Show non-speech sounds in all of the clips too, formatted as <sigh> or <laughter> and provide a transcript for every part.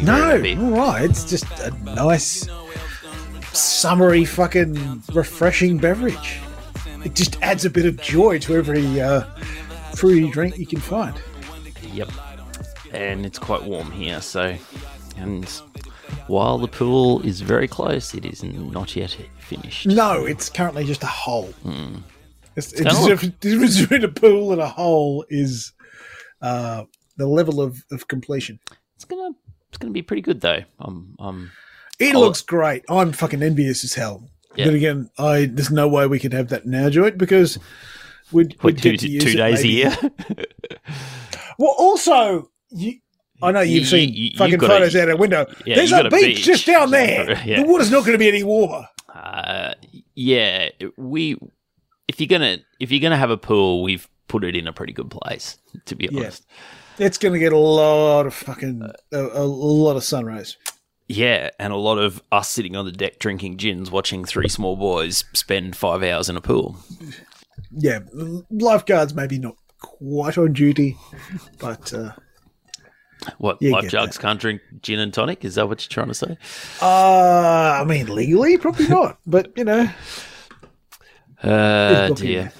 me very No, happy. all right. It's just a nice, summery, fucking refreshing beverage. It just adds a bit of joy to every uh, fruity drink you can find. Yep. And it's quite warm here, so and while the pool is very close, it is not yet finished. No, it's currently just a hole. It's, it's kinda <laughs> the difference between a pool and a hole is uh, the level of, of completion. It's gonna it's gonna be pretty good though. I'm. It Oh. looks great. I'm fucking envious as hell. Yeah. But again, I there's no way we could have that now, Joint, because we'd, we'd two, get to two use it days maybe- a year. <laughs> Well, also, you, I know you've You- seen you- fucking photos out of the window. Yeah, There's a beach, beach. just down there. <laughs> Yeah. The water's not going to be any warmer. Uh, yeah, we. If you're gonna if you're gonna have a pool, we've put it in a pretty good place. To be Yeah. It's going to get a lot of fucking a, a lot of sun rays. yeah, and a lot of us sitting on the deck drinking gins, watching three small boys spend five hours in a pool. Yeah, lifeguards maybe not quite on duty, but uh, What You life get jugs can't drink gin and tonic? Is that what you're trying to say? uh, I mean legally probably not. But you know, Uh, dear.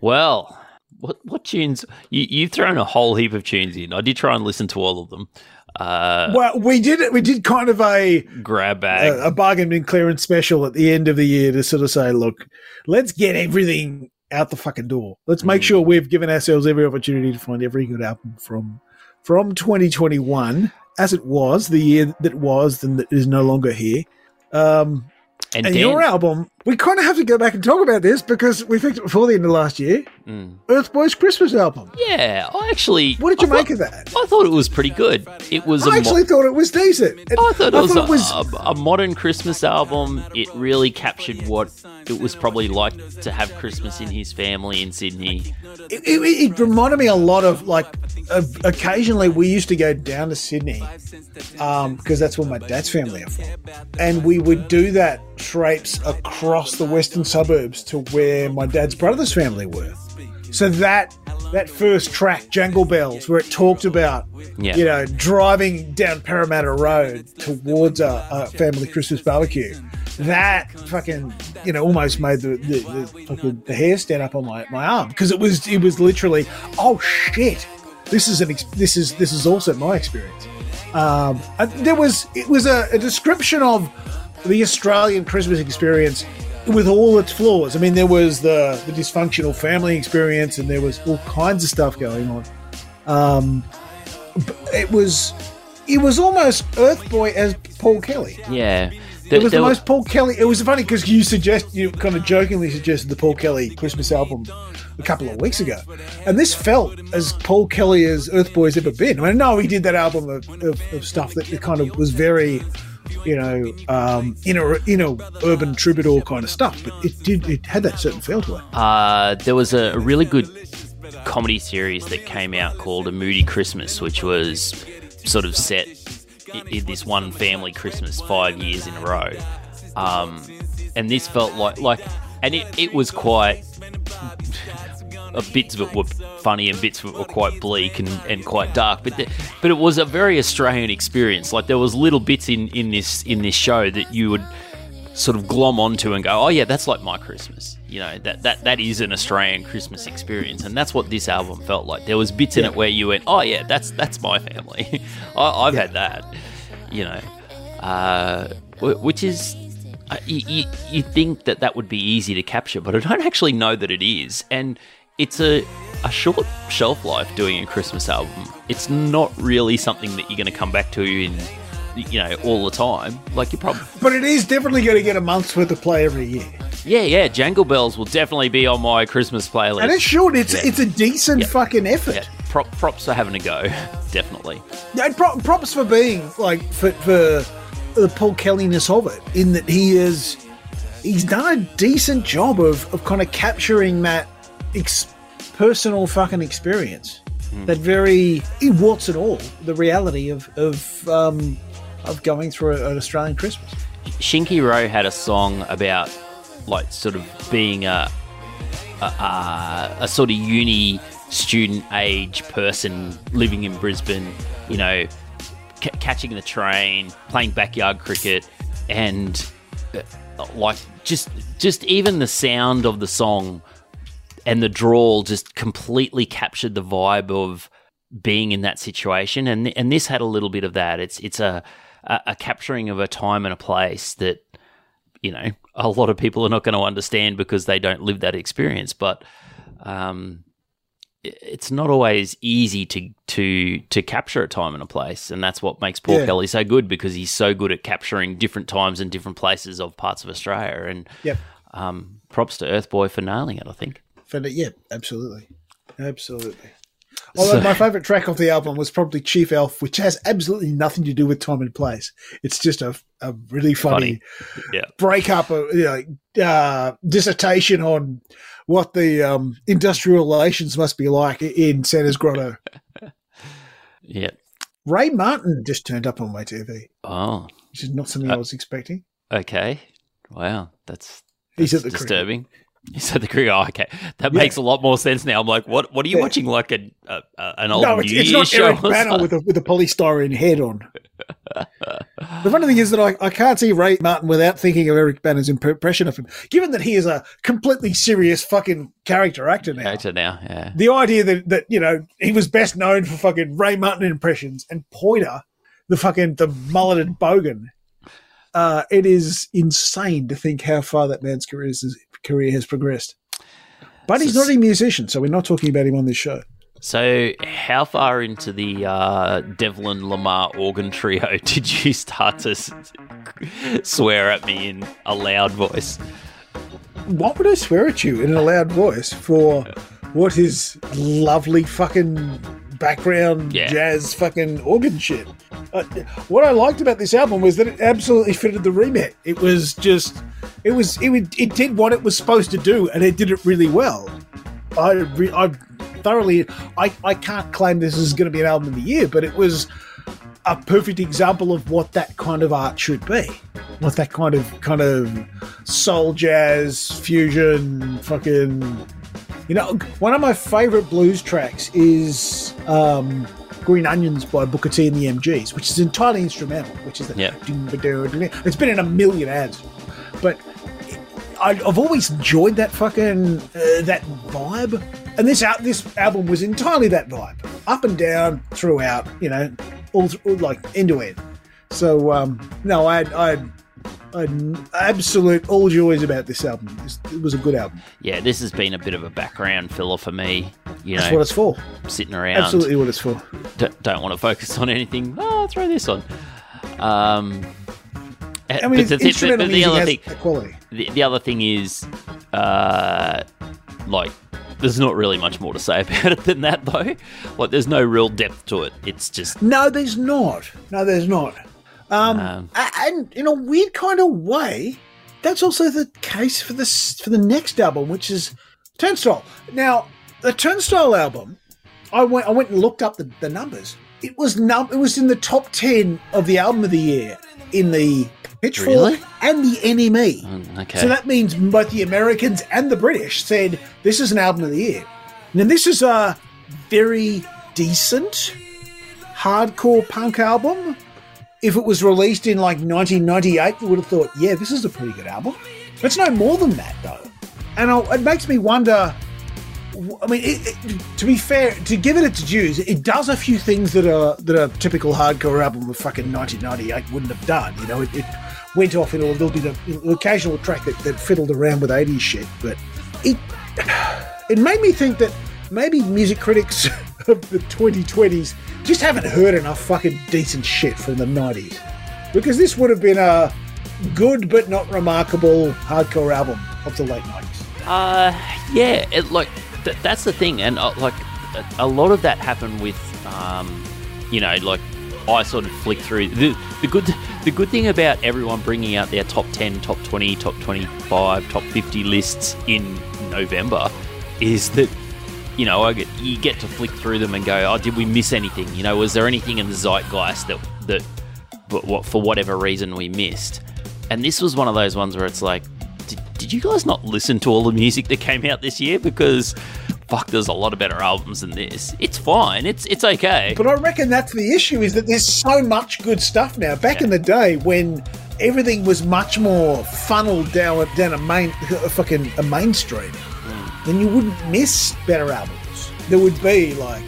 Well, what what tunes? You, you've thrown a whole heap of tunes in. I did try and listen to all of them. Uh, well, we did. We did kind of a grab bag. a, a bargain bin clearance special at the end of the year to sort of say, look, let's get everything out the fucking door. Let's make Mm. sure we've given ourselves every opportunity to find every good album from from 2021 as it was the year that was and that is no longer here. Um, and and Dan, your album, we kind of have to go back and talk about this because we picked it before the end of last year. Mm. Urthboy's Christmas album. yeah, I actually. What did you I make thought, of that? I thought it was pretty good. It was. a I mo- actually thought it was decent. It- I thought it was, it was a, a, a modern Christmas album. It really captured what it was probably like to have Christmas in his family in Sydney. it, it, reminded me a lot of like uh, occasionally we used to go down to Sydney um, because that's where my dad's family are from, and we would do that traipse across the western suburbs to where my dad's brother's family were. So that that first track, Jangle Bells, where it talked about Yeah. you know driving down Parramatta Road towards a, a family Christmas barbecue. That fucking you know almost made the the, the, fucking, the hair stand up on my, my arm because it was it was literally oh shit this is an ex- this is this is also my experience. Um, there was it was a, a description of the Australian Christmas experience with all its flaws. I mean, there was the the dysfunctional family experience, and there was all kinds of stuff going on. Um, it was it was almost Urthboy as Paul Kelly. Yeah. It was the most Paul Kelly. It was funny because you suggest you kind of jokingly suggested the Paul Kelly Christmas album a couple of weeks ago, and this felt as Paul Kelly as Urthboy's ever been. I mean, no, he did that album of, of, of stuff that kind of was very, you know, um, inner inner urban troubadour kind of stuff, but it did it had that certain feel to it. Uh, there was a really good comedy series that came out called A Moody Christmas, which was sort of set in this one family Christmas five years in a row. Um, and this felt like like, and it, it was quite. Uh, bits of it were funny and bits of it were quite bleak and, and quite dark, but the, but it was a very Australian experience. Like there was little bits in, in this in this show that you would sort of glom onto and go, oh yeah, that's like my Christmas. You know, that that that is an Australian Christmas experience, and that's what this album felt like. There was bits in it where you went, oh yeah, that's that's my family. <laughs> I, I've had that. You know, uh, which is. Uh, you, you, you think that that would be easy to capture, but I don't actually know that it is. And it's a, a short shelf life doing a Christmas album. It's not really something that you're going to come back to in, you know, all the time. Like you probably But it is definitely going to get a month's worth of play every year, Yeah, yeah, Jangle Bells will definitely be on my Christmas playlist. and it should. It's Yeah. it's a decent Yeah. fucking effort. yeah, prop, props for having a go, <laughs> definitely. Yeah, pro- props for being like for, for the Paul Kellyness of it, in that he is he's done a decent job of of kind of capturing that ex- personal fucking experience, that very warts and all the reality of of um, of going through an Australian Christmas. Shinky Row had a song about like sort of being a a, a, a sort of uni student age person living in Brisbane, you know, c- catching the train, playing backyard cricket, and uh, like just just even the sound of the song and the drawl just completely captured the vibe of being in that situation. And and this had a little bit of that. It's it's a a, capturing of a time and a place that you know a lot of people are not going to understand because they don't live that experience, but. Um, it's not always easy to to to capture a time and a place, and that's what makes Paul Yeah. Kelly so good because he's so good at capturing different times and different places of parts of Australia. And Yep. um, props to Urthboy for nailing it. I think. Fender, yeah, absolutely, absolutely. Although So- my favorite track off the album was probably Chief Elf, which has absolutely nothing to do with time and place. It's just a, a really funny, Yeah. breakup, a you know, uh, dissertation on what the um, industrial relations must be like in Santa's Grotto. <laughs> Yeah. Ray Martin just turned up on my TV, Oh. which is not something I was expecting. Okay. Wow. That's, He's that's at the cricket. <laughs> He said the cricket. Oh, okay, that Yeah. makes a lot more sense now. I'm like, what? What are you Yeah. watching? Like a, a, a an old No, New it's, it's Year's not show? Eric <laughs> Bana with a with a polystyrene head on. the funny thing is that I, I can't see Ray Martin without thinking of Eric Bana's impression of him, given that he is a completely serious fucking character actor now. Character now. Yeah. The idea that, that you know he was best known for fucking Ray Martin impressions and Poida, the fucking the mulleted bogan. Uh, it is insane to think how far that man's career has, career has progressed. But he's not a musician, so we're not talking about him on this show. So, how far into the uh, Delvon Lamarr organ trio <laughs> did you start to s- swear at me in a loud voice? Why would I swear at you in a loud voice for what is lovely fucking background Yeah. jazz fucking organ shit? Uh, what I liked about this album was that it absolutely fitted the remit. It was just, it was, it, it did what it was supposed to do, and it did it really well. I, re- I thoroughly, I, I can't claim this is going to be an album of the year, but it was a perfect example of what that kind of art should be. What that kind of kind of soul jazz fusion fucking you know one of my favorite blues tracks is um Green Onions by Booker T and the MGs, which is entirely instrumental, which is the Yep. it's been in a million ads. But I- I've always enjoyed that fucking uh, that vibe, and this out this album was entirely that vibe, up and down throughout, you know, all, all like end to end. So um, no, I I had absolute all joys about this album. It was, a good album. Yeah, this has been a bit of a background filler for me. You That's know, what it's for. sitting around, Absolutely what it's for. d- don't want to focus on anything. Oh, throw this on. Um, I mean, but the, instrumental but the other thing, quality. the, the other thing is, uh, like, there's not really much more to say <laughs> about it than that, though. Like, there's no real depth to it. It's just, No, there's not. No, there's not. Um, Um, and in a weird kind of way, that's also the case for this for the next album, which is Turnstile. Now, the Turnstile album, I went I went and looked up the, the numbers. It was num it was in the top ten of the album of the year in the Pitchfork Really? and the NME. mm, okay. So that means both the Americans and the British said this is an album of the year. Now this is a very decent hardcore punk album. If it was released in like 1998, you would have thought, yeah, this is a pretty good album. It's no more than that though, and i it makes me wonder. I mean, it, it, to be fair, to give it its dues, it does a few things that are that a typical hardcore album of fucking 1998 wouldn't have done. You know, it, it went off in a little bit of occasional track that, that fiddled around with 80s shit, but it <sighs> it made me think that maybe music critics <laughs> of the 2020s just haven't heard enough fucking decent shit from the 90s, because this would have been a good but not remarkable hardcore album of the late 90s. Uh, yeah, it, like th- that's the thing, and uh, like a, lot of that happened with, um, you know, like I sort of flicked through the the good the good thing about everyone bringing out their top ten, top twenty, top twenty five, top fifty lists in November is that you know I get, you get to flick through them and go, oh, did we miss anything? You know, was there anything in the zeitgeist that that but what for whatever reason we missed? And this was one of those ones where it's like, did, did you guys not listen to all the music that came out this year? Because fuck, there's a lot of better albums than this. It's fine. It's it's okay. But I reckon that's the issue is that there's so much good stuff now. Back Yeah. in the day when everything was much more funneled down down a main a fucking a mainstream. Then you wouldn't miss better albums. There would be like,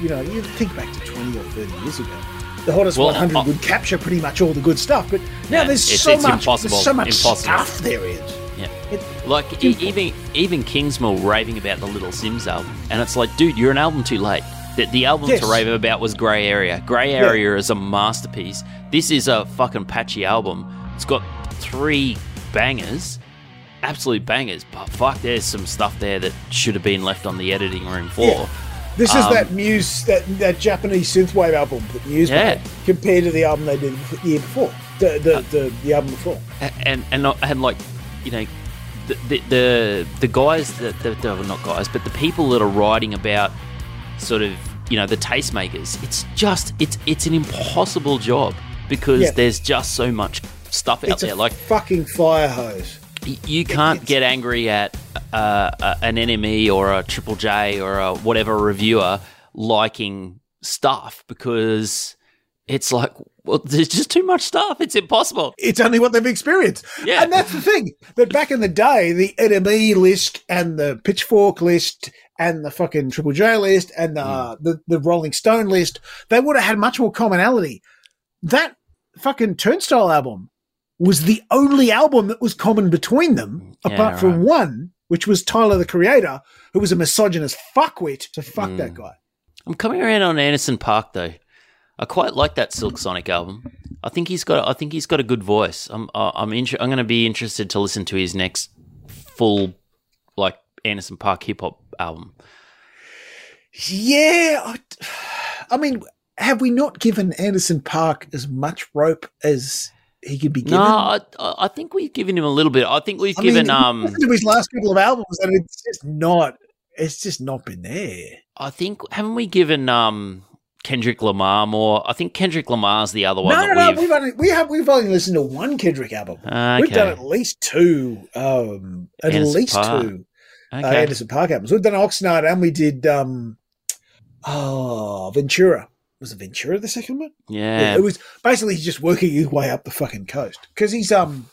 you know, you think back to 20 or 30 years ago. The hottest Well, 100 uh, would capture pretty much all the good stuff, but now Yeah, there's it's- so it's much, impossible. there's so much Impossible. stuff there is. Yeah. It- Like e- even even Kingsmill raving about the Little Simz album, and it's like, dude, you're an album too late. The, the album Yes. to rave about was Grey Area. Grey Area is a masterpiece. This is a fucking patchy album. It's got three bangers, absolute bangers. But fuck, there's some stuff there that should have been left on the editing room floor. Yeah. This is Um, that Muse, that, that Japanese synthwave album that Muse Yeah. made, compared to the album they did the year before, the the, the, the album before. And and and like you know the the the, the guys that the, the not guys but the people that are writing about sort of you know the tastemakers it's just it's it's an impossible job because Yeah. there's just so much stuff out It's there a like fucking fire hose. You can't get angry at uh, an NME or a Triple J or a whatever reviewer liking stuff because it's like well there's just too much stuff it's impossible It's only what they've experienced. Yeah. And that's the thing. That back in the day, the NME list and the Pitchfork list and the fucking Triple J list and the, Hmm. the, the Rolling Stone list, they would have had much more commonality. That fucking Turnstile album was the only album that was common between them, Yeah, apart from one, which was Tyler the Creator, who was a misogynist fuckwit. So fuck Hmm. that guy. I'm coming around on Anderson Paak though. I quite like that Silk Sonic album. I think he's got. I think he's got a good voice. I'm. I'm. Inter- I'm going to be interested to listen to his next full, like Anderson Paak hip hop album. Yeah, I, <sighs> I mean, have we not given Anderson Paak as much rope as he could be given? No, I, I think we've given him a little bit. I think we've I given. mean, um, to his last couple of albums, and it's just not. It's just not been there. I think haven't we given um Kendrick Lamar more? I think Kendrick Lamar's the other one. no, no, no. we've, We've only we have we've only listened to one Kendrick album. Okay. We've done at least two. Um, at Anderson least Paak. two uh. Anderson Paak albums. We've done Oxnard, and we did. um Oh, Ventura. Was it Ventura the second one? yeah. It was basically he's just working his way up the fucking coast because he's um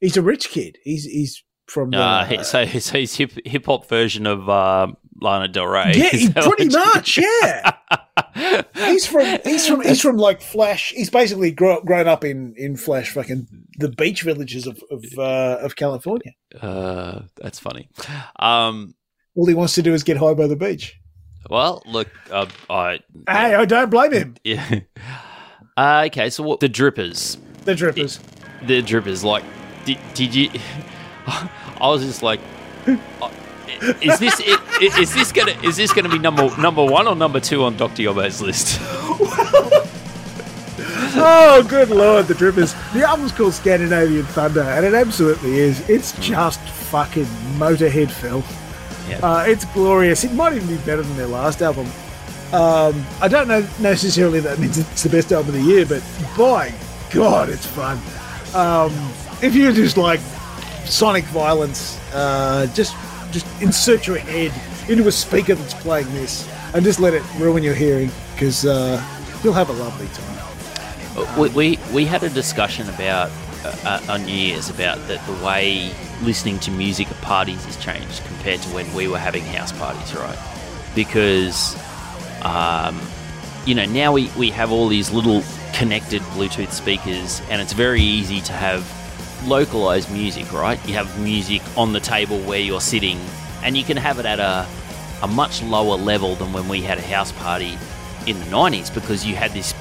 he's a rich kid. He's he's from the, Uh, so, <laughs> so he's hip hip hop version of um, Lana Del Rey. yeah, he, <laughs> pretty much. Yeah, he's from he's from he's from like Flash. He's basically grow, up grown up in in Flash, fucking the beach villages of of, uh, of California. Uh, that's funny. Um, All he wants to do is get high by the beach. Well, look, uh, I Hey, I don't blame him. <laughs> yeah. Uh, okay, so what the drippers? The drippers. The drippers, like, did, did you? <laughs> I was just like, uh, is this it, is this gonna is this gonna be number number one or number two on Doctor Yobo's list? <laughs> Oh, good lord, the drippers. The album's called Scandinavian Thunder, and it absolutely is. It's just fucking motorhead filth. Yeah. Uh, it's glorious. It might even be better than their last album. Um, I don't know necessarily that means it's the best album of the year, but by God, it's fun. Um, if you just like sonic violence, uh, just just insert your head into a speaker that's playing this, and just let it ruin your hearing, because uh, you'll have a lovely time. we, we we had a discussion about uh, uh, on Year's about that the way listening to music at parties has changed compared to when we were having house parties, right? Because um, you know now we, we have all these little connected Bluetooth speakers, and it's very easy to have localized music, right? You have music on the table where you're sitting, and you can have it at a a much lower level than when we had a house party in the 90s because you had this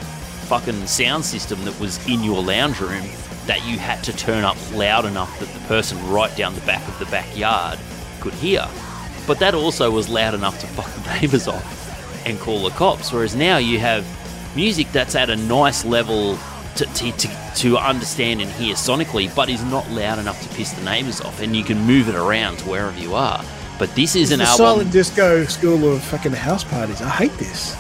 fucking sound system that was in your lounge room that you had to turn up loud enough that the person right down the back of the backyard could hear. But that also was loud enough to fuck the neighbours off and call the cops. Whereas now you have music that's at a nice level to, to, to, to understand and hear sonically, but is not loud enough to piss the neighbours off, and you can move it around to wherever you are. But this is an the album. silent disco school of fucking house parties. I hate this.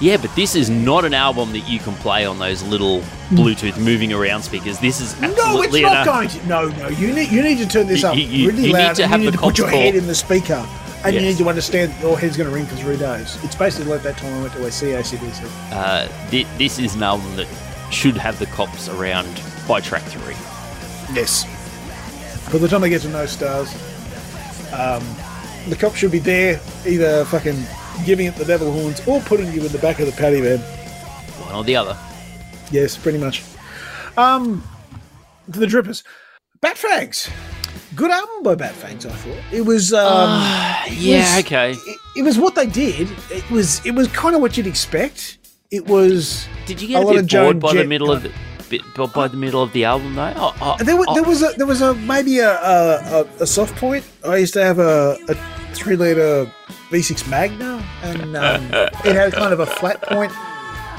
Yeah, but this is not an album that you can play on those little Bluetooth moving around speakers. This is No, it's not going to. No, no. You need you need to turn this You- up you- really you need loud. to and have you need the to put your cops head in the speaker And you need to understand that your head's going to ring for three days. It's basically like that time I went to see ACDC. Uh, thi- this is an album that should have the cops around by track three. Yes. By the time they get to No Stars, um, the cops should be there, either fucking giving it the devil horns or putting you in the back of the paddy van. One or the other. Yes, pretty much. Um, to the Drippers. Bat Fangs. Good album by Bat Fangs, I thought. It was. Um, it yeah, was- okay. It, it was what they did. It was. It was kind of what you'd expect. It was. Did you get a, lot bit of bored by the Jett middle of the, bit, by- by the middle of the album though? Oh, oh, There was, oh, there was a there was a maybe a a, a, a soft point. I used to have a, a three liter V6 Magna, and um, it had kind of a flat point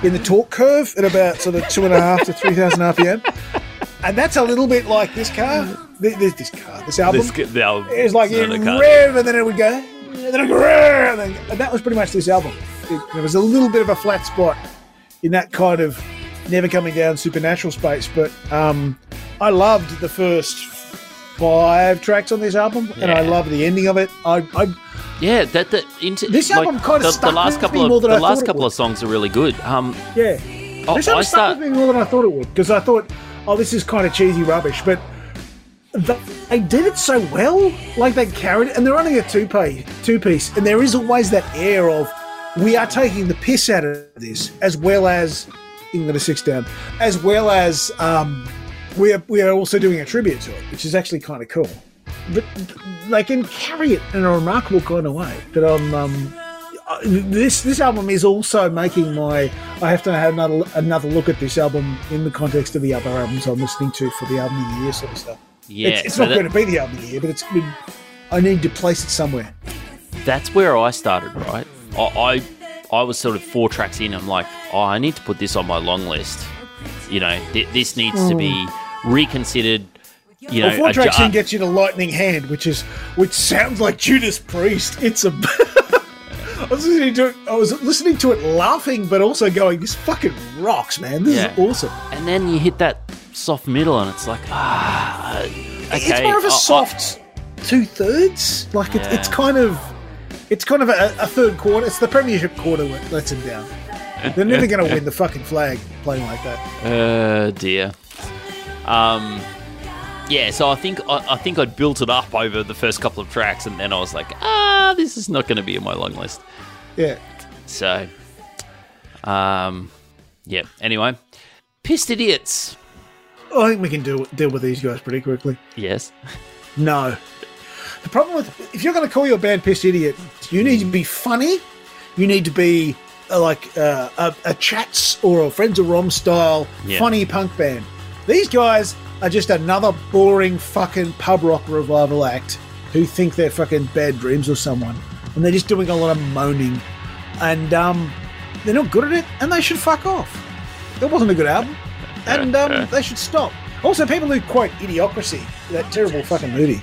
in the torque curve at about sort of two and a half to three thousand RPM, and that's a little bit like this car. This, this, car, this album. this, the album. It was like it rev, and then it would go, and then it would go, rev, and, then, and that was pretty much this album. It, there was a little bit of a flat spot in that kind of never coming down supernatural space, but um, I loved the first five tracks on this album, and I Yeah. love the ending of it. I, I Yeah, that the into This like, album kinda the, stuck the last with couple me of more than the I last couple of songs are really good. Um, yeah, oh, this I album stuck start. with me more than I thought it would because I thought, oh, this is kind of cheesy rubbish, but. th- They did it so well, like they carried it, and they're only a two piece, two piece, and there is always that air of we are taking the piss out of this, as well as England a six down, as well as um, we are we are also doing a tribute to it, which is actually kind of cool. But they can carry it in a remarkable kind of way. But I'm um, uh, this this album is also making my I have to have another another look at this album in the context of the other albums I'm listening to for the album of the year sort of stuff. Yeah, it's, it's so not that- going to be the album of the year, but it's been. I need to place it somewhere. that's where I started, right? I, I I was sort of four tracks in. I'm like, oh, I need to put this on my long list. You know, th- this needs to be reconsidered. You know, well, four tracks in gets you to Lightning Hand, which is which sounds like Judas Priest. It's a. <laughs> I was listening to it. I was listening to it, laughing, but also going, "This fucking rocks, man! This Yeah. is awesome." and then you hit that soft middle, and it's like, ah, okay. it's more of a I- soft two thirds. Like it's it's kind of it's kind of a, a third quarter. It's the Premiership quarter that lets them down. They're never going to win the fucking flag playing like that. <laughs> Uh, dear. Um, yeah. So I think I, I think I'd built it up over the first couple of tracks, and then I was like, ah, this is not going to be in my long list. Yeah. So, um, yeah. Anyway, Pist Idiots. I think we can deal deal with these guys pretty quickly. Yes. No. The problem with if you're going to call your band Pist Idiot, you need to be funny. You need to be uh, like uh, a, a Chats or a Frenzal Rhomb style Yeah. funny punk band. These guys are just another boring fucking pub rock revival act who think they're fucking Bad Dreems or someone, and they're just doing a lot of moaning, and um, they're not good at it, and they should fuck off. It wasn't a good album, and um, <laughs> they should stop. Also, people who quote Idiocracy, that terrible fucking movie,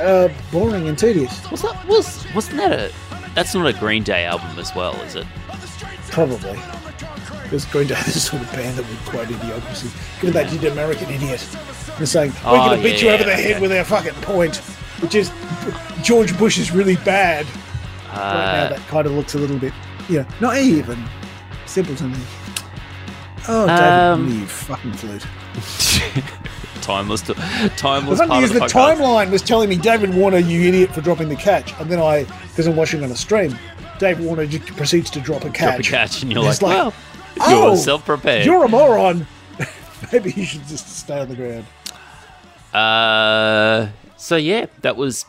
uh, boring and tedious. Was that was wasn't that a? That's not a Green Day album as well, is it? Probably. Because Green Day is the sort of band that would quote Idiocracy. Given they did American Idiot. They're saying, we're Oh, going to beat yeah, you over the head okay. with our fucking point, which is George Bush is really bad. right now, Uh, that kind of looks a little bit, yeah, not even. Simpleton. Oh, David, Um, you fucking flute. <laughs> timeless, to, The timeless funny part is of the, the timeline was telling me David Warner, you idiot, for dropping the catch, and then I, because I'm watching on a stream, David Warner just proceeds to drop a catch. Drop a catch, and you're It's like, like, well, <laughs> "Oh, you're self-prepared. You're a moron. <laughs> Maybe you should just stay on the ground. Uh, so yeah, that was So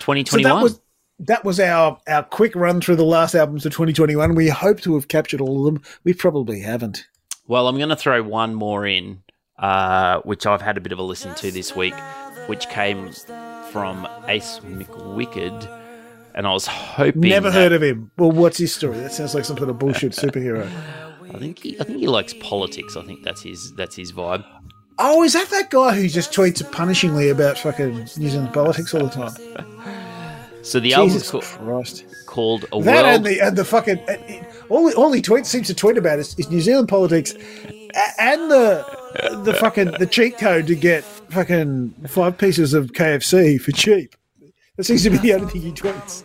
2021. that was that was our our quick run through the last albums of 2021. We hope to have captured all of them. We probably haven't. Well, I'm going to throw one more in, uh, which I've had a bit of a listen to this week, which came from Ace McWicked, and I was hoping. Never that- heard of him. Well, what's his story? That sounds like some sort of bullshit superhero. <laughs> I think he, I think he likes politics. I think that's his that's his vibe. Oh, is that that guy who just tweets punishingly about fucking New Zealand politics all the time? <laughs> So the album's ca- called A That World. and the and the fucking uh, uh, all all he tweets seems to tweet about is, is New Zealand politics and the the fucking the cheat code to get fucking five pieces of KFC for cheap. That seems to be the only thing he tweets.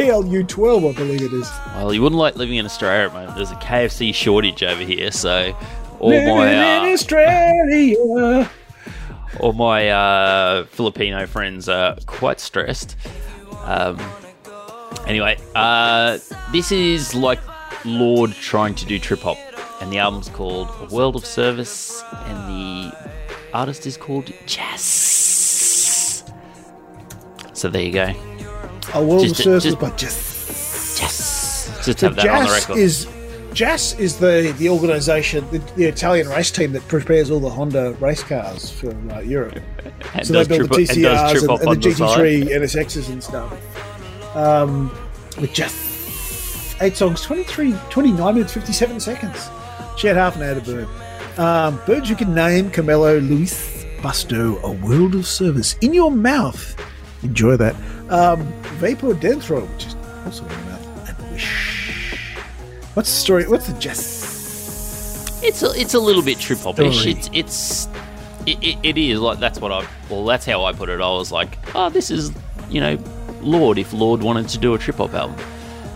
PLU twelve, I believe it is. Well, you wouldn't like living in Australia at the moment. There's a KFC shortage over here, so all Living my in uh, Australia. <laughs> all my uh, Filipino friends are quite stressed. Um, anyway, uh, this is like Lorde trying to do trip hop, and the album's called A World of Service, and the artist is called JASSS. So there you go. A world Just- of just- but just JASSS. Just So have that on the record. is JAS is the the organisation, the, the Italian race team that prepares all the Honda race cars for uh, Europe. <laughs> And So they build the trip- and TCRs trip and, and, the. GT3 NSXs and stuff. Um, with just eight songs, 23, 29 minutes, 57 seconds. She had half an hour to burn. Um, birds you can name Camelo Luis Busto, A World of Service. In your mouth. Enjoy that. Um, Vapor Dentro, which is also in your mouth. And Wish. What's the story? What's the just? It's a, it's a little bit trip hopish. It's it's it, it, it is like that's what I well that's how I put it. I was like, oh, this is you know, Lorde. If Lorde wanted to do a trip hop album,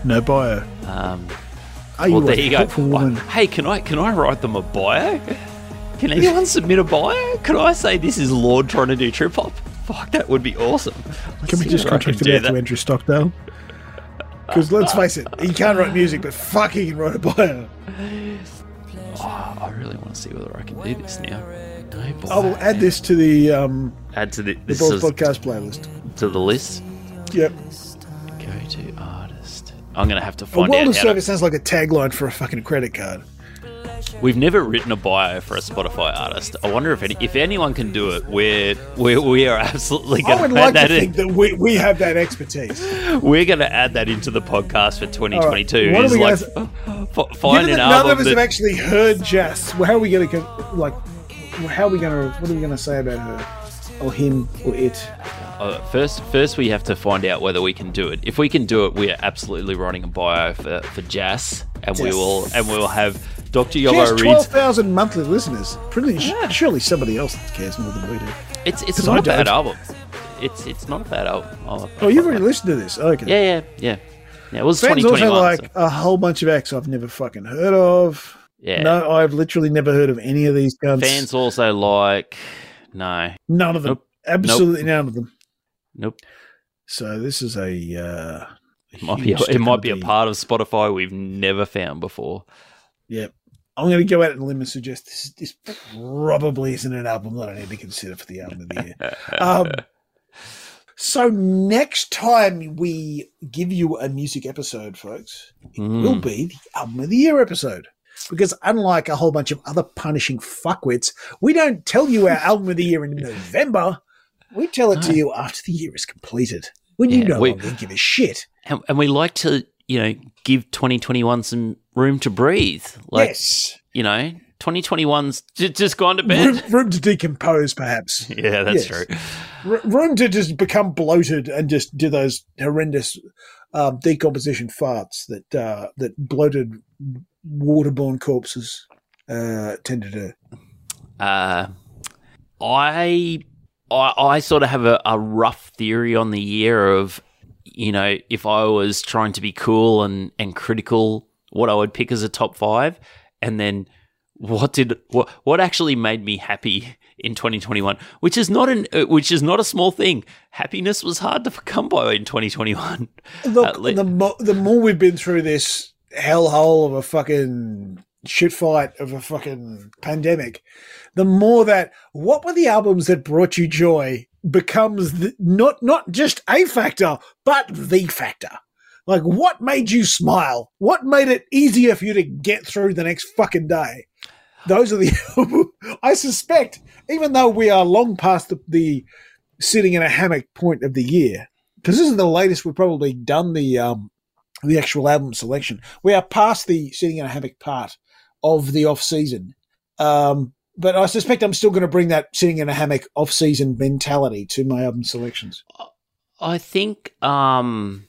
No bio. um, Are you well there a you go. woman? Hey, can I can I write them a bio? Can anyone <laughs> submit a bio? Can I say this is Lorde trying to do trip hop? Fuck, that would be awesome. Let's Can we just contract him out to. Andrew Stockdale? Because let's face it, he can't write music, but fuck, he can write a bio. Oh, I really want to see whether I can do this now. No bio. I will add this to the um, add to the the this Balls is podcast playlist. to the list. Yep. Go to artist. I'm gonna have to A find world out. of How to, service sounds like a tagline for a fucking credit card. We've never written a bio for a Spotify artist. I wonder if any, if anyone can do it. We're we we are absolutely I going would to <laughs> add like to that think in. that we, we have that expertise. We're going to add that into the podcast for 2022. All right, what are we like gonna <laughs> f- find an none of us have actually heard Jess, how are we going to like? How are we going to? What are we going to say about her, or him, or it? Uh, first. First, we have to find out whether we can do it. If we can do it, we are absolutely writing a bio for for JASSS, and we will and we will have Dr. She has Yobo twelve reads. thousand monthly listeners. Pretty surely somebody else cares more than we do. It's it's not I a bad album. It's it's not a bad album. I'll- Oh, you've already listened to this? Okay. Yeah, yeah, yeah. Yeah, it was Fans 2021. also like so- a whole bunch of acts I've never fucking heard of. yeah. No, I've literally never heard of any of these guns. Fans also like no, none of them. Nope. Absolutely none of them. Nope. So this is a. Uh, It might be a, it might be a part of Spotify we've never found before. Yep. I'm going to go out on a limb and suggest this, this probably isn't an album that I need to consider for the album of the year. <laughs> Um, so next time we give you a music episode, folks, it Mm. will be the album of the year episode. Because unlike a whole bunch of other punishing fuckwits, we don't tell you our album of the year in November. We tell it to you after the year is completed. When you Yeah, no we- longer give a shit. and, and we like to you know give 2021 some room to breathe. Like yes. you know, 2021's j- just gone to Room, bed. room to decompose, perhaps. <laughs> yeah, that's Yes. true. R- room to just become bloated and just do those horrendous um, decomposition farts that uh, that bloated waterborne corpses uh, tend to do. Uh, I, I, I sort of have a, a rough theory on the year of, you know, if I was trying to be cool and, and critical, what I would pick as a top five, and then what did what what actually made me happy in 2021, which is not an uh, which is not a small thing. Happiness was hard to come by in 2021. Look, le- the mo- the more we've been through this hellhole of a fucking shit fight of a fucking pandemic, the more that what were the albums that brought you joy becomes the, not not just a factor, but the factor. Like, what made you smile? What made it easier for you to get through the next fucking day? Those are the. <laughs> I suspect, even though we are long past the, the sitting in a hammock point of the year, because this is the latest we've probably done the um, the actual album selection. We are past the sitting in a hammock part of the off season. Um, but I suspect I'm still going to bring that sitting in a hammock off season mentality to my album selections. I think um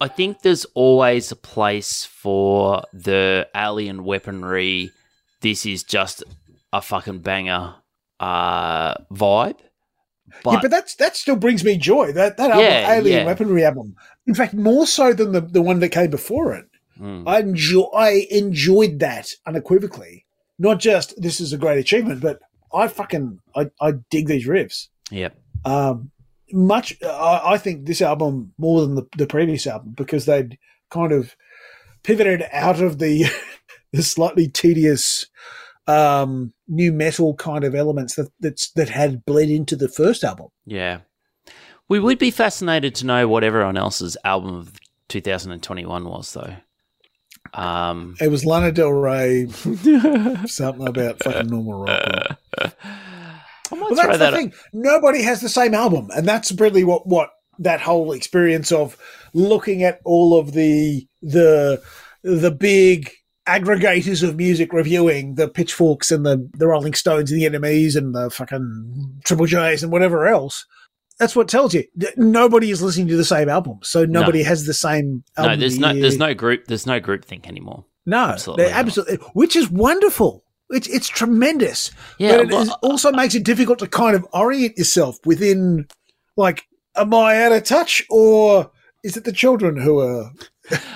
I think there's always a place for the alien weaponry. This is just a fucking banger uh vibe. But, yeah, but that's that still brings me joy. That that album, Yeah, Alien yeah. Weaponry album. In fact, more so than the, the one that came before it. Mm. I enjoy I enjoyed that unequivocally. Not just this is a great achievement, but I fucking I, I dig these riffs. Yep. Um, much I, I think this album more than the, the previous album because they'd kind of pivoted out of the <laughs> the slightly tedious um, nu metal kind of elements that that's, that had bled into the first album. Yeah. We would be fascinated to know what everyone else's album of 2021 was, though. Um, It was Lana Del Rey, something about fucking normal rock. <laughs> Well, that's that the thing. Nobody has the same album, and that's really what what that whole experience of looking at all of the the the big aggregators of music reviewing the pitchforks and the the Rolling Stones and the NMEs and the fucking Triple J's and whatever else. That's what tells you nobody is listening to the same album, so nobody has the same. album no, there's no, there's no group, there's no group think anymore. No, Absolutely absolutely, which is wonderful. It's it's tremendous. Yeah, but it well, is- uh, also uh, makes it difficult to kind of orient yourself within, like, am I out of touch or is it the children who are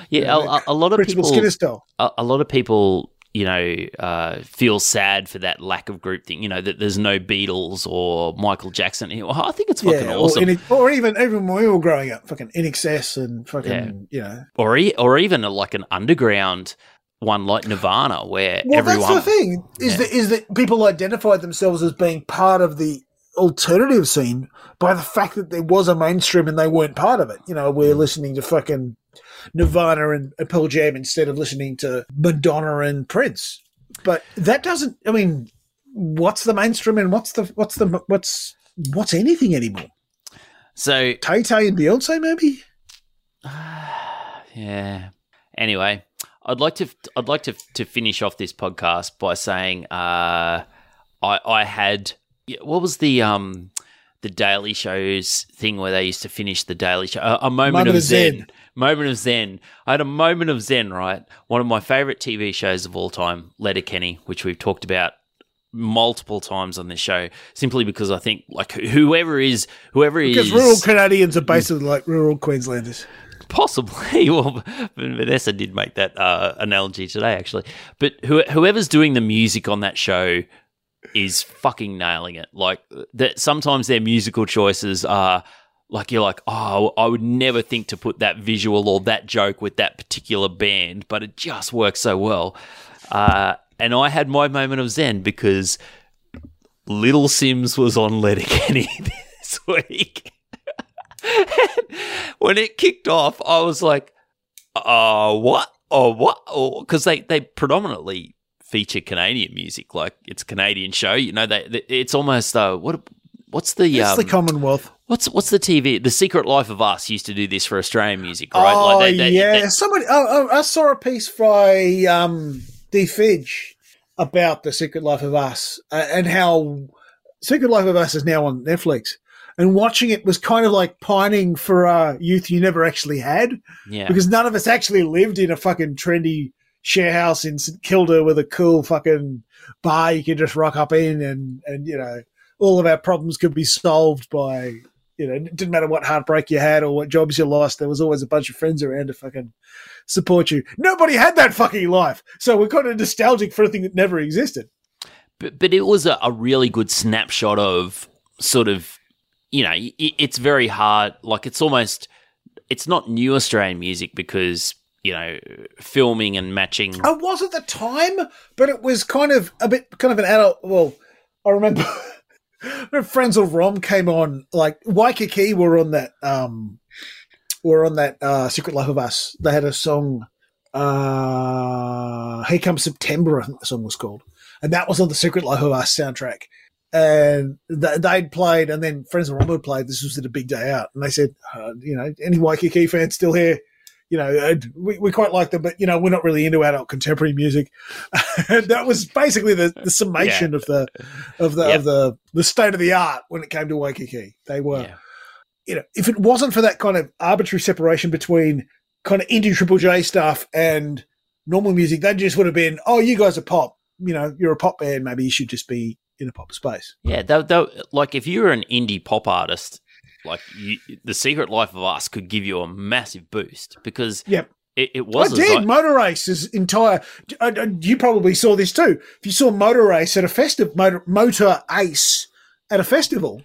yeah, a, a- a lot of people, Skinner style? a, a lot of people, you know, uh, feel sad for that lack of group thing. You know that there's no Beatles or Michael Jackson. You know, I think it's fucking Yeah, awesome. or, in, or even even when we were growing up, fucking INXS and fucking Yeah. you know. or e- or even a, like an underground one like Nirvana, where Well, everyone. that's the thing is Yeah. that is that people identified themselves as being part of the alternative scene by the fact that there was a mainstream and they weren't part of it. You know, Mm. we're listening to fucking Nirvana and, and Pearl Jam instead of listening to Madonna and Prince. But that doesn't. I mean, what's the mainstream and what's the what's the what's what's anything anymore? So Tay Tay and Beyonce, maybe. <sighs> yeah. Anyway, I'd like to I'd like to to finish off this podcast by saying uh, I I had what was the um the Daily Show's thing where they used to finish the Daily Show a, a moment, Moment of of zen. zen. Moment of zen. I had a moment of zen. Right, one of my favorite TV shows of all time, Letterkenny, which we've talked about multiple times on this show, simply because I think like whoever is whoever Because is rural Canadians are basically like rural Queenslanders. Possibly. <laughs> Well, Vanessa did make that uh, analogy today, actually. But who, whoever's doing the music on that show is fucking nailing it. Like that. Sometimes their musical choices are like you're like, oh, I would never think to put that visual or that joke with that particular band, but it just works so well. Uh, and I had my moment of zen because Little Simz was on Letterkenny <laughs> this week. <laughs> when it kicked off, I was like, "Oh, what? Oh, what?" Because they they predominantly feature Canadian music, like it's a Canadian show. You know, they, they it's almost uh, what what's the It's um, the Commonwealth. what's what's the TV? The Secret Life of Us used to do this for Australian music, right? Oh they- they- yeah, they- somebody. Oh, oh, I saw a piece by um, D. Fidge about the Secret Life of Us uh, and how Secret Life of Us is now on Netflix. And watching it was kind of like pining for uh, youth you never actually had yeah, because none of us actually lived in a fucking trendy share house in St Kilda with a cool fucking bar you could just rock up in and and you know all of our problems could be solved by you know it didn't matter what heartbreak you had or what jobs you lost there was always a bunch of friends around to fucking support you. Nobody had that fucking life. So we're kind of nostalgic for a thing that never existed. But but it was a, a really good snapshot of sort of you know it, it's very hard. Like it's almost it's not new australian music because you know filming and matching I was at the time, but it was kind of a bit kind of an adult. Well, I remember <laughs> Frenzal Rhomb came on, like Waikiki were on that. Um, were on that uh, Secret Life of Us. They had a song. Uh, Here Comes September, I think the song was called, and that was on the Secret Life of Us soundtrack. And th- they'd played, and then Frenzal Rhomb had played. This was at a big day out, and they said, uh, you know, any Waikiki fans still here? You know, uh, we, we quite like them, but you know, we're not really into adult contemporary music. and <laughs> that was basically the, the summation of the of the Yep. of the the state of the art when it came to Waikiki. They were, yeah. you know, if it wasn't for that kind of arbitrary separation between kind of indie Triple J stuff and normal music, they just would have been, oh, you guys are pop. You know, you're a pop band. Maybe you should just be in a pop space. Yeah, they, like if you were an indie pop artist, like you, the Secret Life of Us could give you a massive boost because Yep. it, it was I did. zi- Motor Ace's entire. uh, You probably saw this too. If you saw Motor Ace at a festival, Motor, Motor Ace at a festival,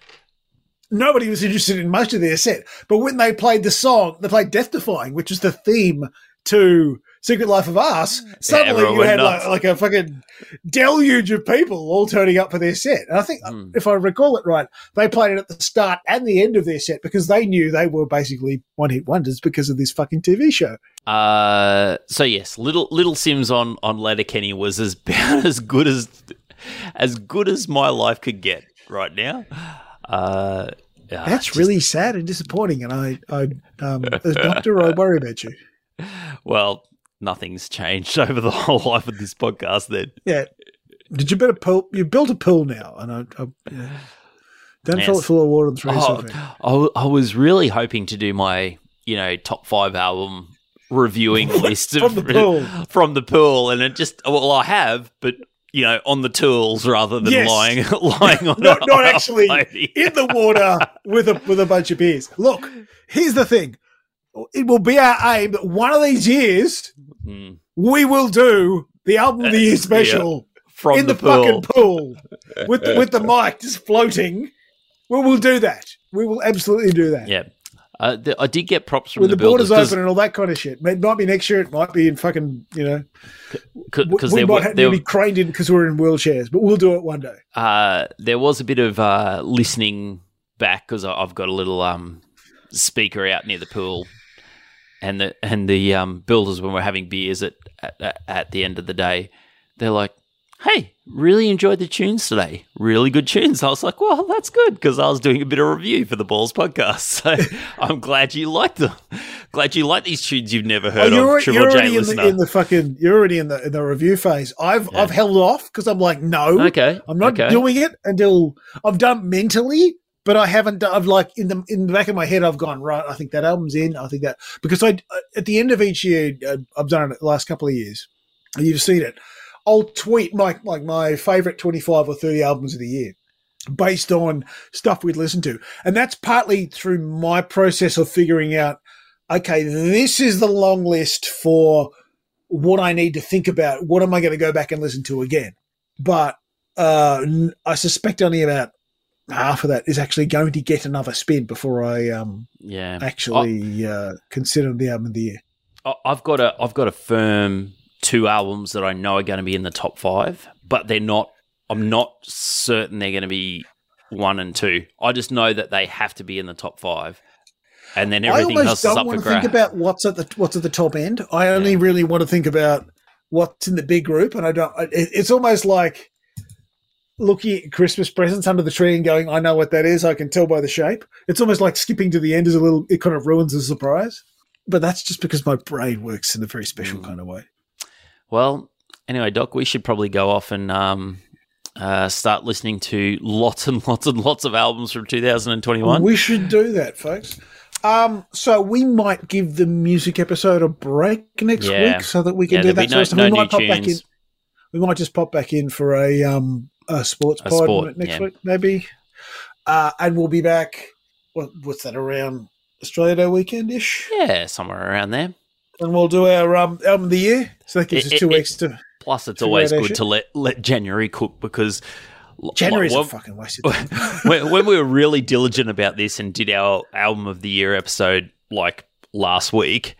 nobody was interested in most of their set. But when they played the song, they played Death Defying, which is the theme to Secret Life of Us. Suddenly everyone you had like, like a fucking deluge of people all turning up for their set. And I think, Mm. if I recall it right, they played it at the start and the end of their set because they knew they were basically one hit wonders because of this fucking TV show. Uh, so yes, little little Simz on on Letterkenny was as <laughs> about as good as as good as my life could get right now. Uh, yeah, That's just- really sad and disappointing. And I, I, um, as doctor, I worry about you. <laughs> well. Nothing's changed <laughs> over the whole life of this podcast. Then Yeah. Did you build a pool? You built a pool now, and I, I yeah. don't fill it full of water and throw Oh. I, I was really hoping to do my, you know, top five album reviewing <laughs> list From the pool. from the pool, and it just well, I have, but you know, on the tools rather than Yes. lying <laughs> lying on Not, a- not actually in the water with a with a bunch of beers. Look, here's the thing. It will be our aim that one of these years Mm. we will do the album of the year <laughs> special from in the, the, pool. fucking pool <laughs> with the, with the mic just floating. We will do that. We will absolutely do that. Yeah, uh, th- I did get props from with the, the, borders builders open and all that kind of shit. It might be next year. It might be in fucking you know. because we, we might have to be craned in because we're in wheelchairs, but we'll do it one day. uh, there was a bit of uh, listening back because I've got a little um, speaker out near the pool, and the and the um, builders when we're having beers at, at at the end of the day, they're like, "Hey, really enjoyed the tunes today. Really good tunes." I was like, "Well, that's good," because I was doing a bit of review for the Balls podcast. <laughs> So I'm glad you liked them. Glad you like these tunes you've never heard Oh, you're, of, Triple you're already in the, in the fucking. You're already in the in the review phase. I've Yeah. I've held off because I'm like, no, okay, I'm not okay. doing it until I've done mentally, but I haven't. I've like in the in the back of my head, I've gone right. I think that album's in. I think that because I at the end of each year, uh, I've done it the last couple of years. You've seen it. I'll tweet my like my favorite 25 or 30 albums of the year based on stuff we'd listened to, and that's partly through my process of figuring out. Okay, this is the long list for what I need to think about. What am I going to go back and listen to again? But uh, I suspect only about half of that is actually going to get another spin before I um, yeah, actually uh, consider the album of the year. I- I've got a I've got a firm two albums that I know are going to be in the top five, but they're not. I'm not certain they're going to be one and two. I just know that they have to be in the top five, and then everything I else is up for want to think about what's at the what's at the top end. I only really want to think about what's in the big group, and I don't. It, it's almost like looking at Christmas presents under the tree and going, "I know what that is. I can tell by the shape." It's almost like skipping to the end is a little. It kind of ruins the surprise. But that's just because my brain works in a very special Mm. kind of way. Well, anyway, Doc, we should probably go off and um, uh, start listening to lots and <laughs> lots and lots of albums from 2021. We should do that, folks. Um, so we might give the music episode a break next Yeah. week so that we can yeah, do that. no, sort of stuff. no we might pop back in. We might just pop back in for a um a sports pod sport, next yeah. week, maybe. Uh, and we'll be back. What, what's that around Australia Day weekend ish? Yeah, somewhere around there. And we'll do our um album of the year. So that gives It- us two it- weeks to. Plus, it's always good shit. to let let January cook because January's like, a fucking waste of <laughs> time. when, when we were really diligent about this and did our album of the year episode like last week,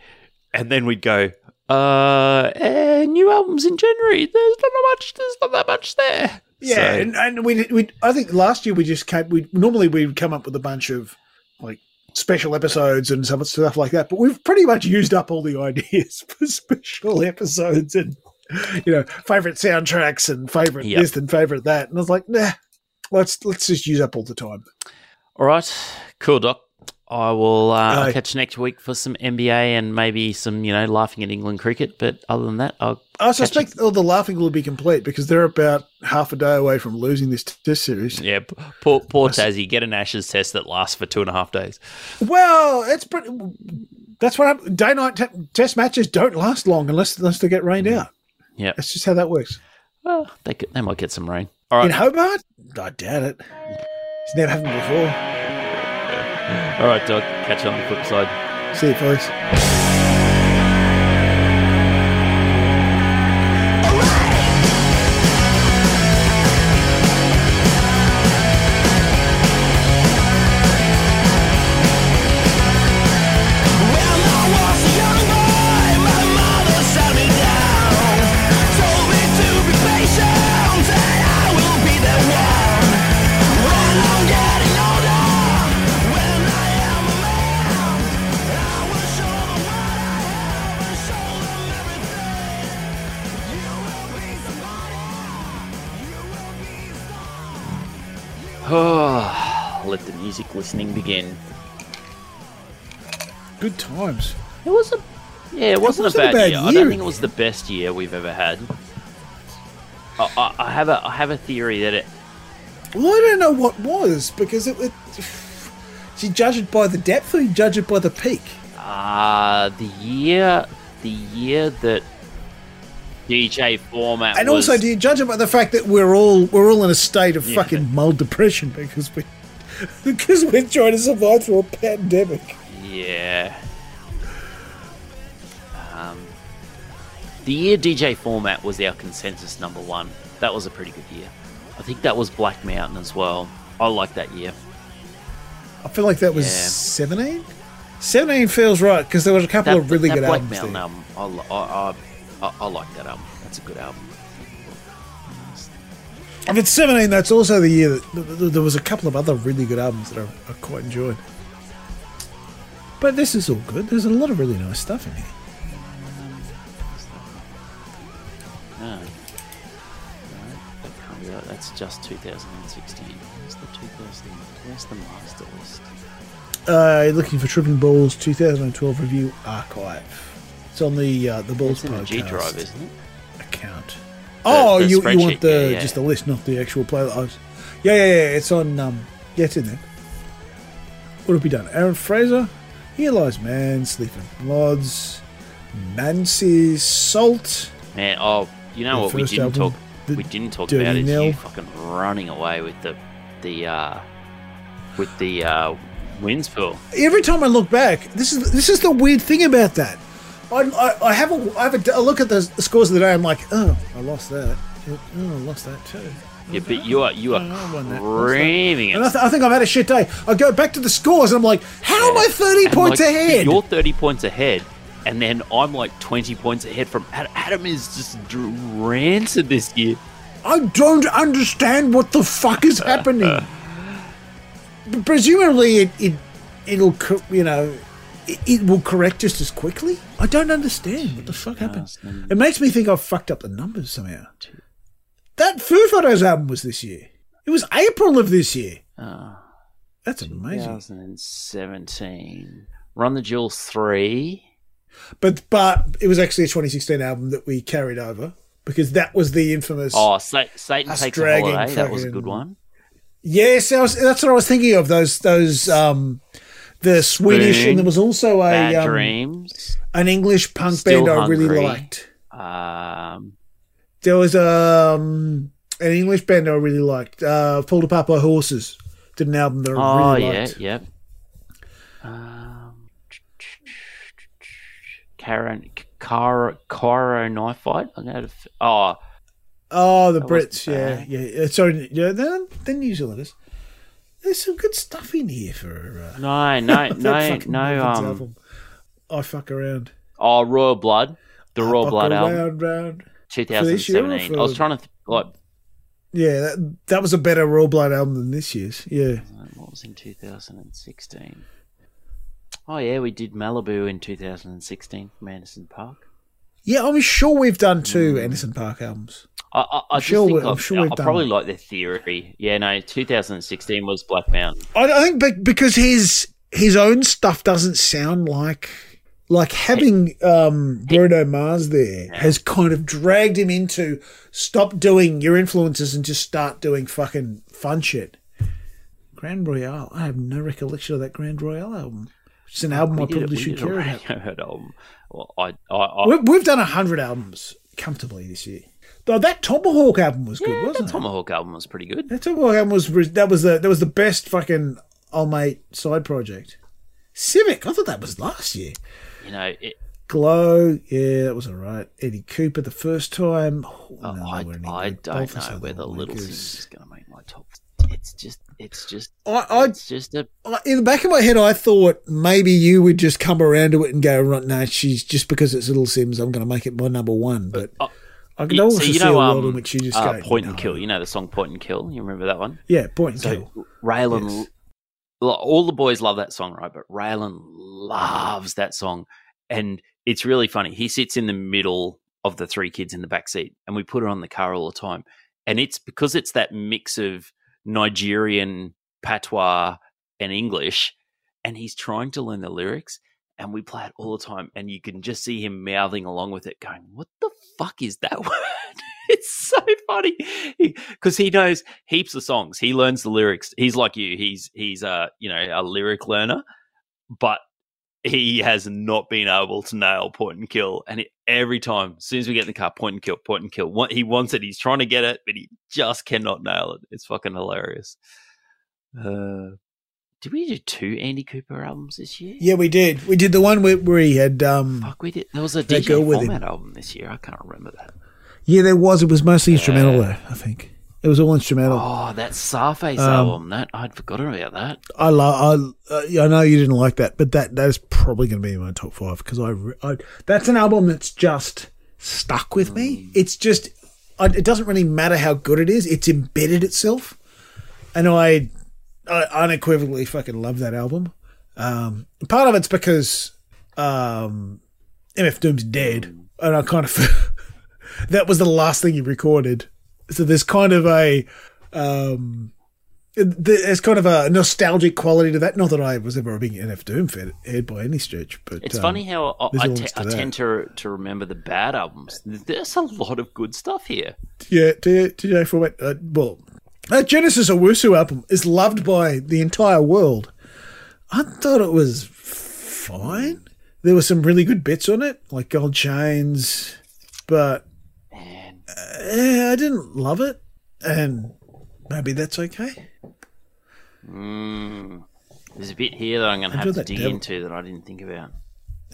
and then we'd go, uh, eh, new albums in January. There's not much. There's not that much there. Yeah, So- and, and we we I think last year we just came. We normally we'd come up with a bunch of like special episodes and stuff stuff like that, but we've pretty much used up all the <laughs> ideas for special episodes and you know favorite soundtracks and favorite Yep. this and favorite that. And I was like, nah, let's let's just use up all the time. all right, cool, Doc. I will uh, catch you next week for some NBA and maybe some, you know, laughing at England cricket. But other than that, I'll I suspect all the laughing will be complete because they're about half a day away from losing this test series. yeah, poor poor Tassie get an Ashes test that lasts for two and a half days. Well, it's pretty. That's what happened. Day night te- test matches don't last long unless unless they get rained mm. out. Yeah. That's just how that works. Well, they could, they might get some rain. All right. In Hobart? I doubt it. It's never happened before. <laughs> All right, Doc. Catch you on the flip side. See you, folks. Good times. It was a yeah, it wasn't, wasn't a, bad year. I don't think it was the best year we've ever had. I, I, I have a I have a theory that it Well, I don't know what was because it. it do you judge it by the depth or you judge it by the peak? uh the year the year that DJ format And was, also, do you judge it by the fact that we're all we're all in a state of fucking mild depression because we because <laughs> we're trying to survive through a pandemic? Yeah. Um, the year DJ format was our consensus number one. That was a pretty good year. I think that was Black Mountain as well. I like that year. I feel like that was Yeah. seventeen. Seventeen feels right because there was a couple That, of really that good Black albums. Mountain there. album, I, I, I, I, I like that album. That's a good album. If it's seventeen, that's also the year that th- th- there was a couple of other really good albums that I, I quite enjoyed. But this is all good. There's a lot of really nice stuff in here. No. No, that can't be right. That's just 2016. Where's the 2000? Where's the master list? Uh, looking for Tripping Balls 2012 review archive. It's on the uh, the Balls It's the G podcast drive, isn't it? account. Oh, the you, you want the yeah, yeah. just the list, not the actual playlist. Oh, Yeah, yeah, yeah. It's on. Um, yeah, it's in there. What have we done? Aaron Frazer, Here Lies Man, Sleeping Bloods, Nancy's Salt. Man, oh, you know The what we didn't album, talk we didn't talk about is you fucking running away with the the uh with the uh Winspool. every time I look back, this is this is the weird thing about that. I, I, I have a I have a, a look at the, scores of the day. I'm like, oh, I lost that. Oh, I lost that too. Yeah, but you are you are oh, that. And I, th- I think I've had a shit day. I go back to the scores and I'm like, how am I 30 And, points like, ahead? You're thirty points ahead, and then I'm like twenty points ahead from Adam. Adam is just dr- rancid this year. I don't understand what the fuck is <laughs> happening. Presumably, it, it it'll you know it, it will correct just as quickly. I don't understand what the fuck happened. It makes me think I've fucked up the numbers somehow. That Foo Fighters album was this year. It was April of this year. Oh, That's amazing. 2017. Run the Jewels three. But but it was actually a 2016 album that we carried over because that was the infamous. Oh, Sa- Satan takes a holiday. That was a good one. Yes, I was, that's what I was thinking of. Those those um the Swedish Spoon, and there was also a um, Dreams. an English punk Still band I really liked. Um, There was um an English band I really liked. Uh, Pulled Apart by Horses did an album that I oh really yeah, liked. yep. Um, Karen, Cara, Cara knife fight. I'm gonna. Have, oh, Oh, the That Brits, yeah, yeah. yeah. Sorry, yeah, they're, they're New Zealanders. There's some good stuff in here for uh, no, no, <laughs> no, no. Um, album. I fuck around. oh, Royal Blood, the Royal Blood album, around, round. this year or 2017. I was trying to th- like, Yeah, that, that was a better Royal Blood album than this year's. Yeah. what was in 2016? Oh yeah, we did Malibu in 2016 from Anderson Paak. Yeah, I'm sure we've done two Mm. Anderson Paak albums. I, I, I just sure think I'm sure I probably like their theory. Yeah, no, 2016 was Black Mountain. I, I think because his his own stuff doesn't sound like like having um, Bruno Mars there has kind of dragged him into stop doing your influences and just start doing fucking fun shit. Grand Royale. I have no recollection of that Grand Royale album. It's an album I We did- probably should did a care about. Radiohead <laughs> album. Well, I, I, I, We- We've done a hundred albums comfortably this year. Though that Tomahawk album was good, Yeah, wasn't the it? Tomahawk album was pretty good. That Tomahawk album was that was the that was the best fucking old mate side project. Civic, I thought that was last year. You know, it, Glow, yeah, that was all right. Eddie Cooper the first time. Oh, Uh, no, I, I don't know whether were Little. Simz is going to make my top. It's just, it's just, I, I, it's just a. I- in the back of my head, I thought maybe you would just come around to it and go, right, no, she's just because it's Little Simz, I'm going to make it my number one. But uh, I can You, also so see you a know, world um, in which you just uh, go, Point and no. Kill. You know the song Point and Kill. You remember that one? Yeah, point and So kill. Raylan, Yes. all the boys love that song, right? But Raylan loves that song, and it's really funny. He sits in the middle of the three kids in the back seat, and we put it on the car all the time. And it's because it's that mix of Nigerian patois and English, and he's trying to learn the lyrics. And we play it all the time, and you can just see him mouthing along with it, going, "What the fuck is that <laughs> word?" it's so funny because he knows heaps of songs. He learns the lyrics. He's like you. He's he's a you know a lyric learner, but he has not been able to nail point and kill. And it, every time, as soon as we get in the car, point and kill, point and kill. He wants it. He's trying to get it, but he just cannot nail it. It's fucking hilarious. Uh, did we do two Andy Cooper albums this year? Yeah, we did. We did the one where, where he had. um Fuck, we did. There was a That girl DJ with him. format album this year. I can't remember that. Yeah, there was. It was mostly instrumental, though, I think. It was all instrumental. Oh, that Czarface Um, album. That I'd forgotten about that. I love. I, uh, I know you didn't like that, but that that is probably going to be in my top five because I, I. That's an album that's just stuck with me. It's just. I, it doesn't really matter how good it is. It's embedded itself, and I, I unequivocally fucking love that album. Um, part of it's because um, MF Doom's dead, and I kind of <laughs> that was the last thing he recorded. So there's kind of a um, there's kind of a nostalgic quality to that. Not that I was ever a big MF Doom fan head by any stretch, but It's um, funny how I, there's I, elements te- I to that. tend to to remember the bad albums. There's a lot of good stuff here. Yeah, DJ Format. Uh, well, that Genesis Owusu album is loved by the entire world. I thought it was fine. There were some really good bits on it, like Gold Chains, but eh, I didn't love it, and maybe that's okay. mm, there's a bit here that I'm going to have to dig devil- into that I didn't think about.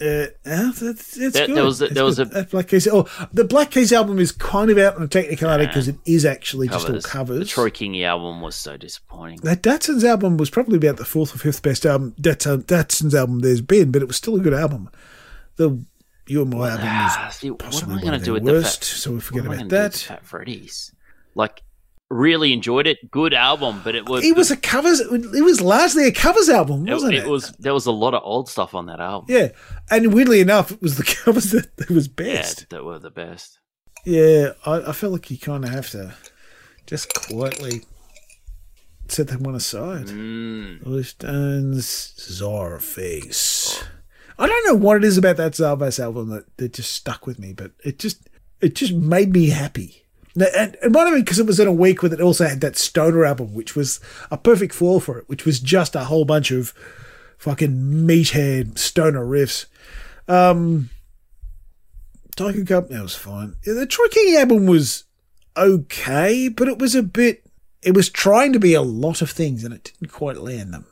Uh, yeah, that's, it's There- good. there was a- It's there was a- That Black Keys. Oh, the Black Keys album is kind of out on a technicality because it is actually just all covers. The covers. Troy Kingi album was so disappointing. That Datsun's album was probably about the fourth or fifth best album Datsun, Datsun's album there's been, but it was still a good album. The You Am I album Ah, was see, what possibly am I going to do with worst, the fat, so we forget about gonna do with that. Fat Freddy's. Like, really enjoyed it. Good album, but it was It was a covers. It was largely a covers album, wasn't it? it was there was a lot of old stuff on that album. Yeah, and weirdly enough, it was the <laughs> covers that, that was Yeah, best. that were the best. Yeah, I, I feel like you kind of have to just quietly set that one aside. Mm. Stones, Czarface. I don't know what it is about that Czarface album that, that just stuck with me, but it just it just made me happy. And it might have been because it was in a week where it also had that Stoner album, which was a perfect fall for it, which was just a whole bunch of fucking meathead Stoner riffs. Um, Tiger Cup, that was fine. The Troy King album was okay, but it was a bit. It was trying to be a lot of things, and it didn't quite land them.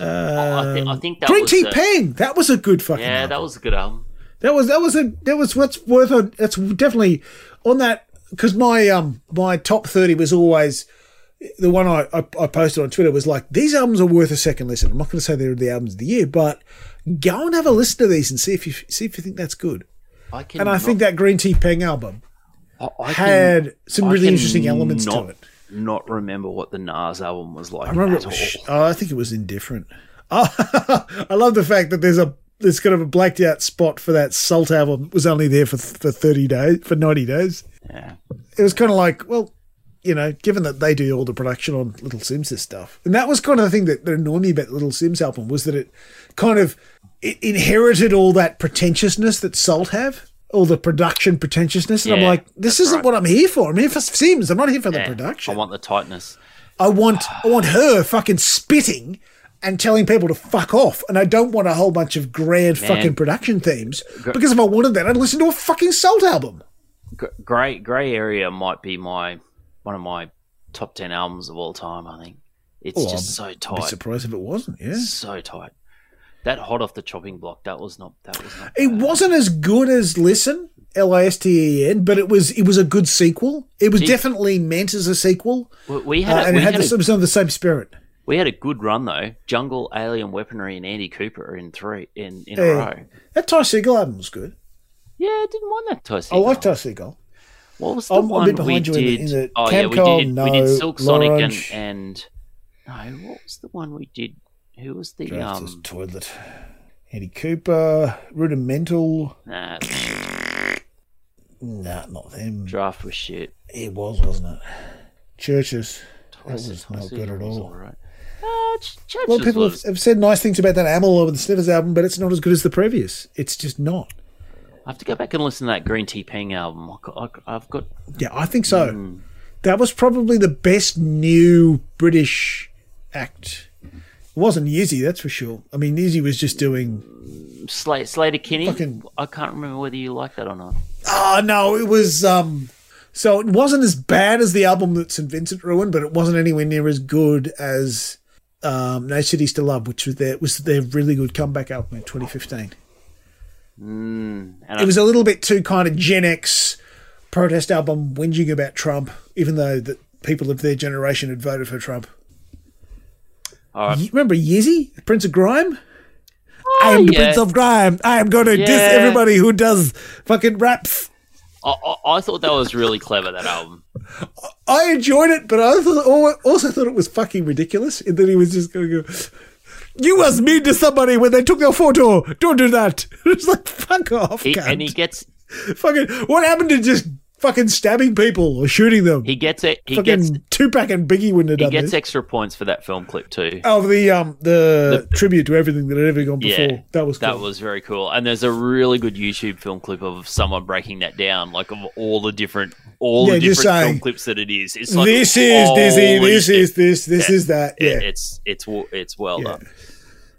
Oh, I, thi- I think that Green was Tea the- Peng, that was a good fucking. Yeah, album. that was a good album. That was that was a that was what's worth a that's definitely on that because my um my top thirty was always the one I, I I posted on Twitter was like these albums are worth a second listen. I'm not going to say they're the albums of the year, but go and have a listen to these and see if you see if you think that's good. I can And I think that Green Tea Peng album I, I had can- some really interesting elements not, to it. Not remember what the Nas album was like. I remember it was. Oh, I think it was indifferent. Oh, <laughs> I love the fact that there's a there's kind of a blacked out spot for that Sault album. It was only there for for thirty days for ninety days. Yeah. It was kind of like, well, you know, given that they do all the production on Little Simz stuff, and that was kind of the thing that, that annoyed me about the Little Simz album was that it kind of it inherited all that pretentiousness that Sault have. All the production pretentiousness, and I'm like, this isn't right. what I'm here for. I'm here for Simz. I'm not here for the production. I want the tightness. I want I want her fucking spitting and telling people to fuck off, and I don't want a whole bunch of grand fucking production themes. Because if I wanted that, I'd listen to a fucking Sault album. Gr- Grey Grey Area might be my one of my top ten albums of all time. I think it's Oh, just so I'd be tight, surprised if it wasn't. Yeah, so tight. That hot off the chopping block. That was not. That was not. it bad. wasn't as good as Listen, L I S T E N, but it was it was a good sequel. It was Gee. definitely meant as a sequel, We, we uh, had. a, and we, it had, had the, a, it was the same spirit. we had a good run though. Jungle, Alien Weaponry, and Andy Cooper in three in in a row. That Ty Segall album was good. Yeah, I didn't want that Toast. I like Ty Segall. What was the I'm a one we you did? in the- in the oh yeah, we did. we did no, Silk Sonic and, and no, what was the one we did? Who was the Drafters um? Toilet. Andy Cooper, Rudimental. Nah, Nah, not them. draft was shit. It was, wasn't it? Chvrches. That was not good at all. Uh, Ch- Chvrches Well, people have, have said nice things about that Amyl and the Sniffers album, but it's not as good as the previous. It's just not. I have to go back and listen to that Green Tea Peng album. I got- I- I've got Yeah, I think so. Hmm. That was probably the best new British act. It wasn't Yizzy, that's for sure. I mean, Yizzy was just doing. Slate, Sleater-Kinney. Fucking- I can't remember whether you like that or not. Oh no, it was. um So it wasn't as bad as the album that St Vincent ruined, but it wasn't anywhere near as good as um, No Cities to Love, which was their was their really good comeback album in 2015. Mm, It was a little bit too kind of Gen X protest album whinging about Trump, even though the people of their generation had voted for Trump. Right. You remember Yizzy, Prince of Grime? I am the Oh, yeah. Prince of Grime. I am going to diss everybody who does fucking raps. I, I, I thought that was really clever. That album. I enjoyed it, but I also thought it was fucking ridiculous. And then he was just going to go, "You was mean to somebody when they took their photo. Don't do that." <laughs> It's like fuck off, He, and he gets fucking. What happened to just fucking stabbing people or shooting them? he gets it. He fucking gets Tupac and Biggie wouldn't have he done gets this. extra points for that film clip too. Oh, the um the, tribute to everything that had ever gone before. Yeah, that was cool. that was very cool. And there's a really good YouTube film clip of someone breaking that down, like of all the different all Yeah, the different film clips that it is. It's like this is Dizzy. This shit. is this. This Yeah. is that. Yeah. It- it's it's it's well Yeah. done.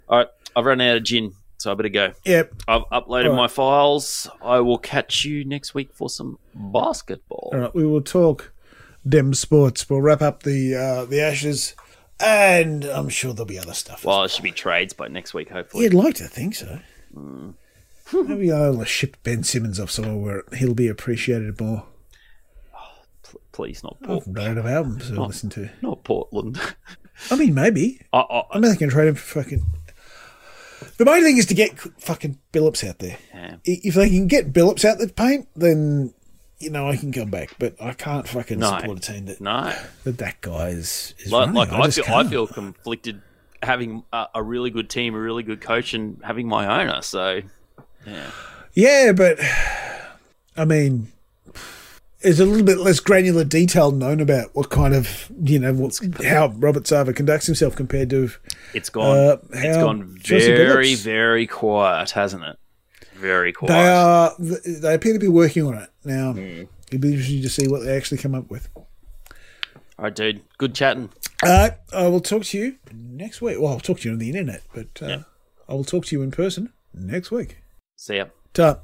All right, I've run out of gin, so I better go. Yep. I've uploaded right. my files. I will catch you next week for some basketball. All right. We will talk dem sports. We'll wrap up the uh, the ashes, and I'm sure there'll be other stuff. Well, it should be trades by next week, hopefully. You'd like to think so. Hmm. Maybe I'll ship Ben Simmons off somewhere where he'll be appreciated more. Please, not Port- I've of albums to listen to. not Portland. I mean, maybe. I, I, I mean, they can trade him for fucking. The main thing is to get fucking Billups out there. yeah. If they can get Billups out the paint, then you know I can come back. But I can't fucking No. support a team that No, that, that guy is. is like, like I, just feel, I feel conflicted having a, a really good team, a really good coach, and having my owner. So, yeah, Yeah, but I mean, there's a little bit less granular detail known about what kind of you know what's how Robert Sarver conducts himself compared to it's gone. Uh, it's gone very, very quiet, hasn't it? Very quiet. they are. They appear to be working on it now. Hmm. It'd be interesting to see what they actually come up with. All right, dude. Good chatting. Right, I will talk to you next week. Well, I'll talk to you on the internet, but uh, Yeah. I will talk to you in person next week. See ya. Ta.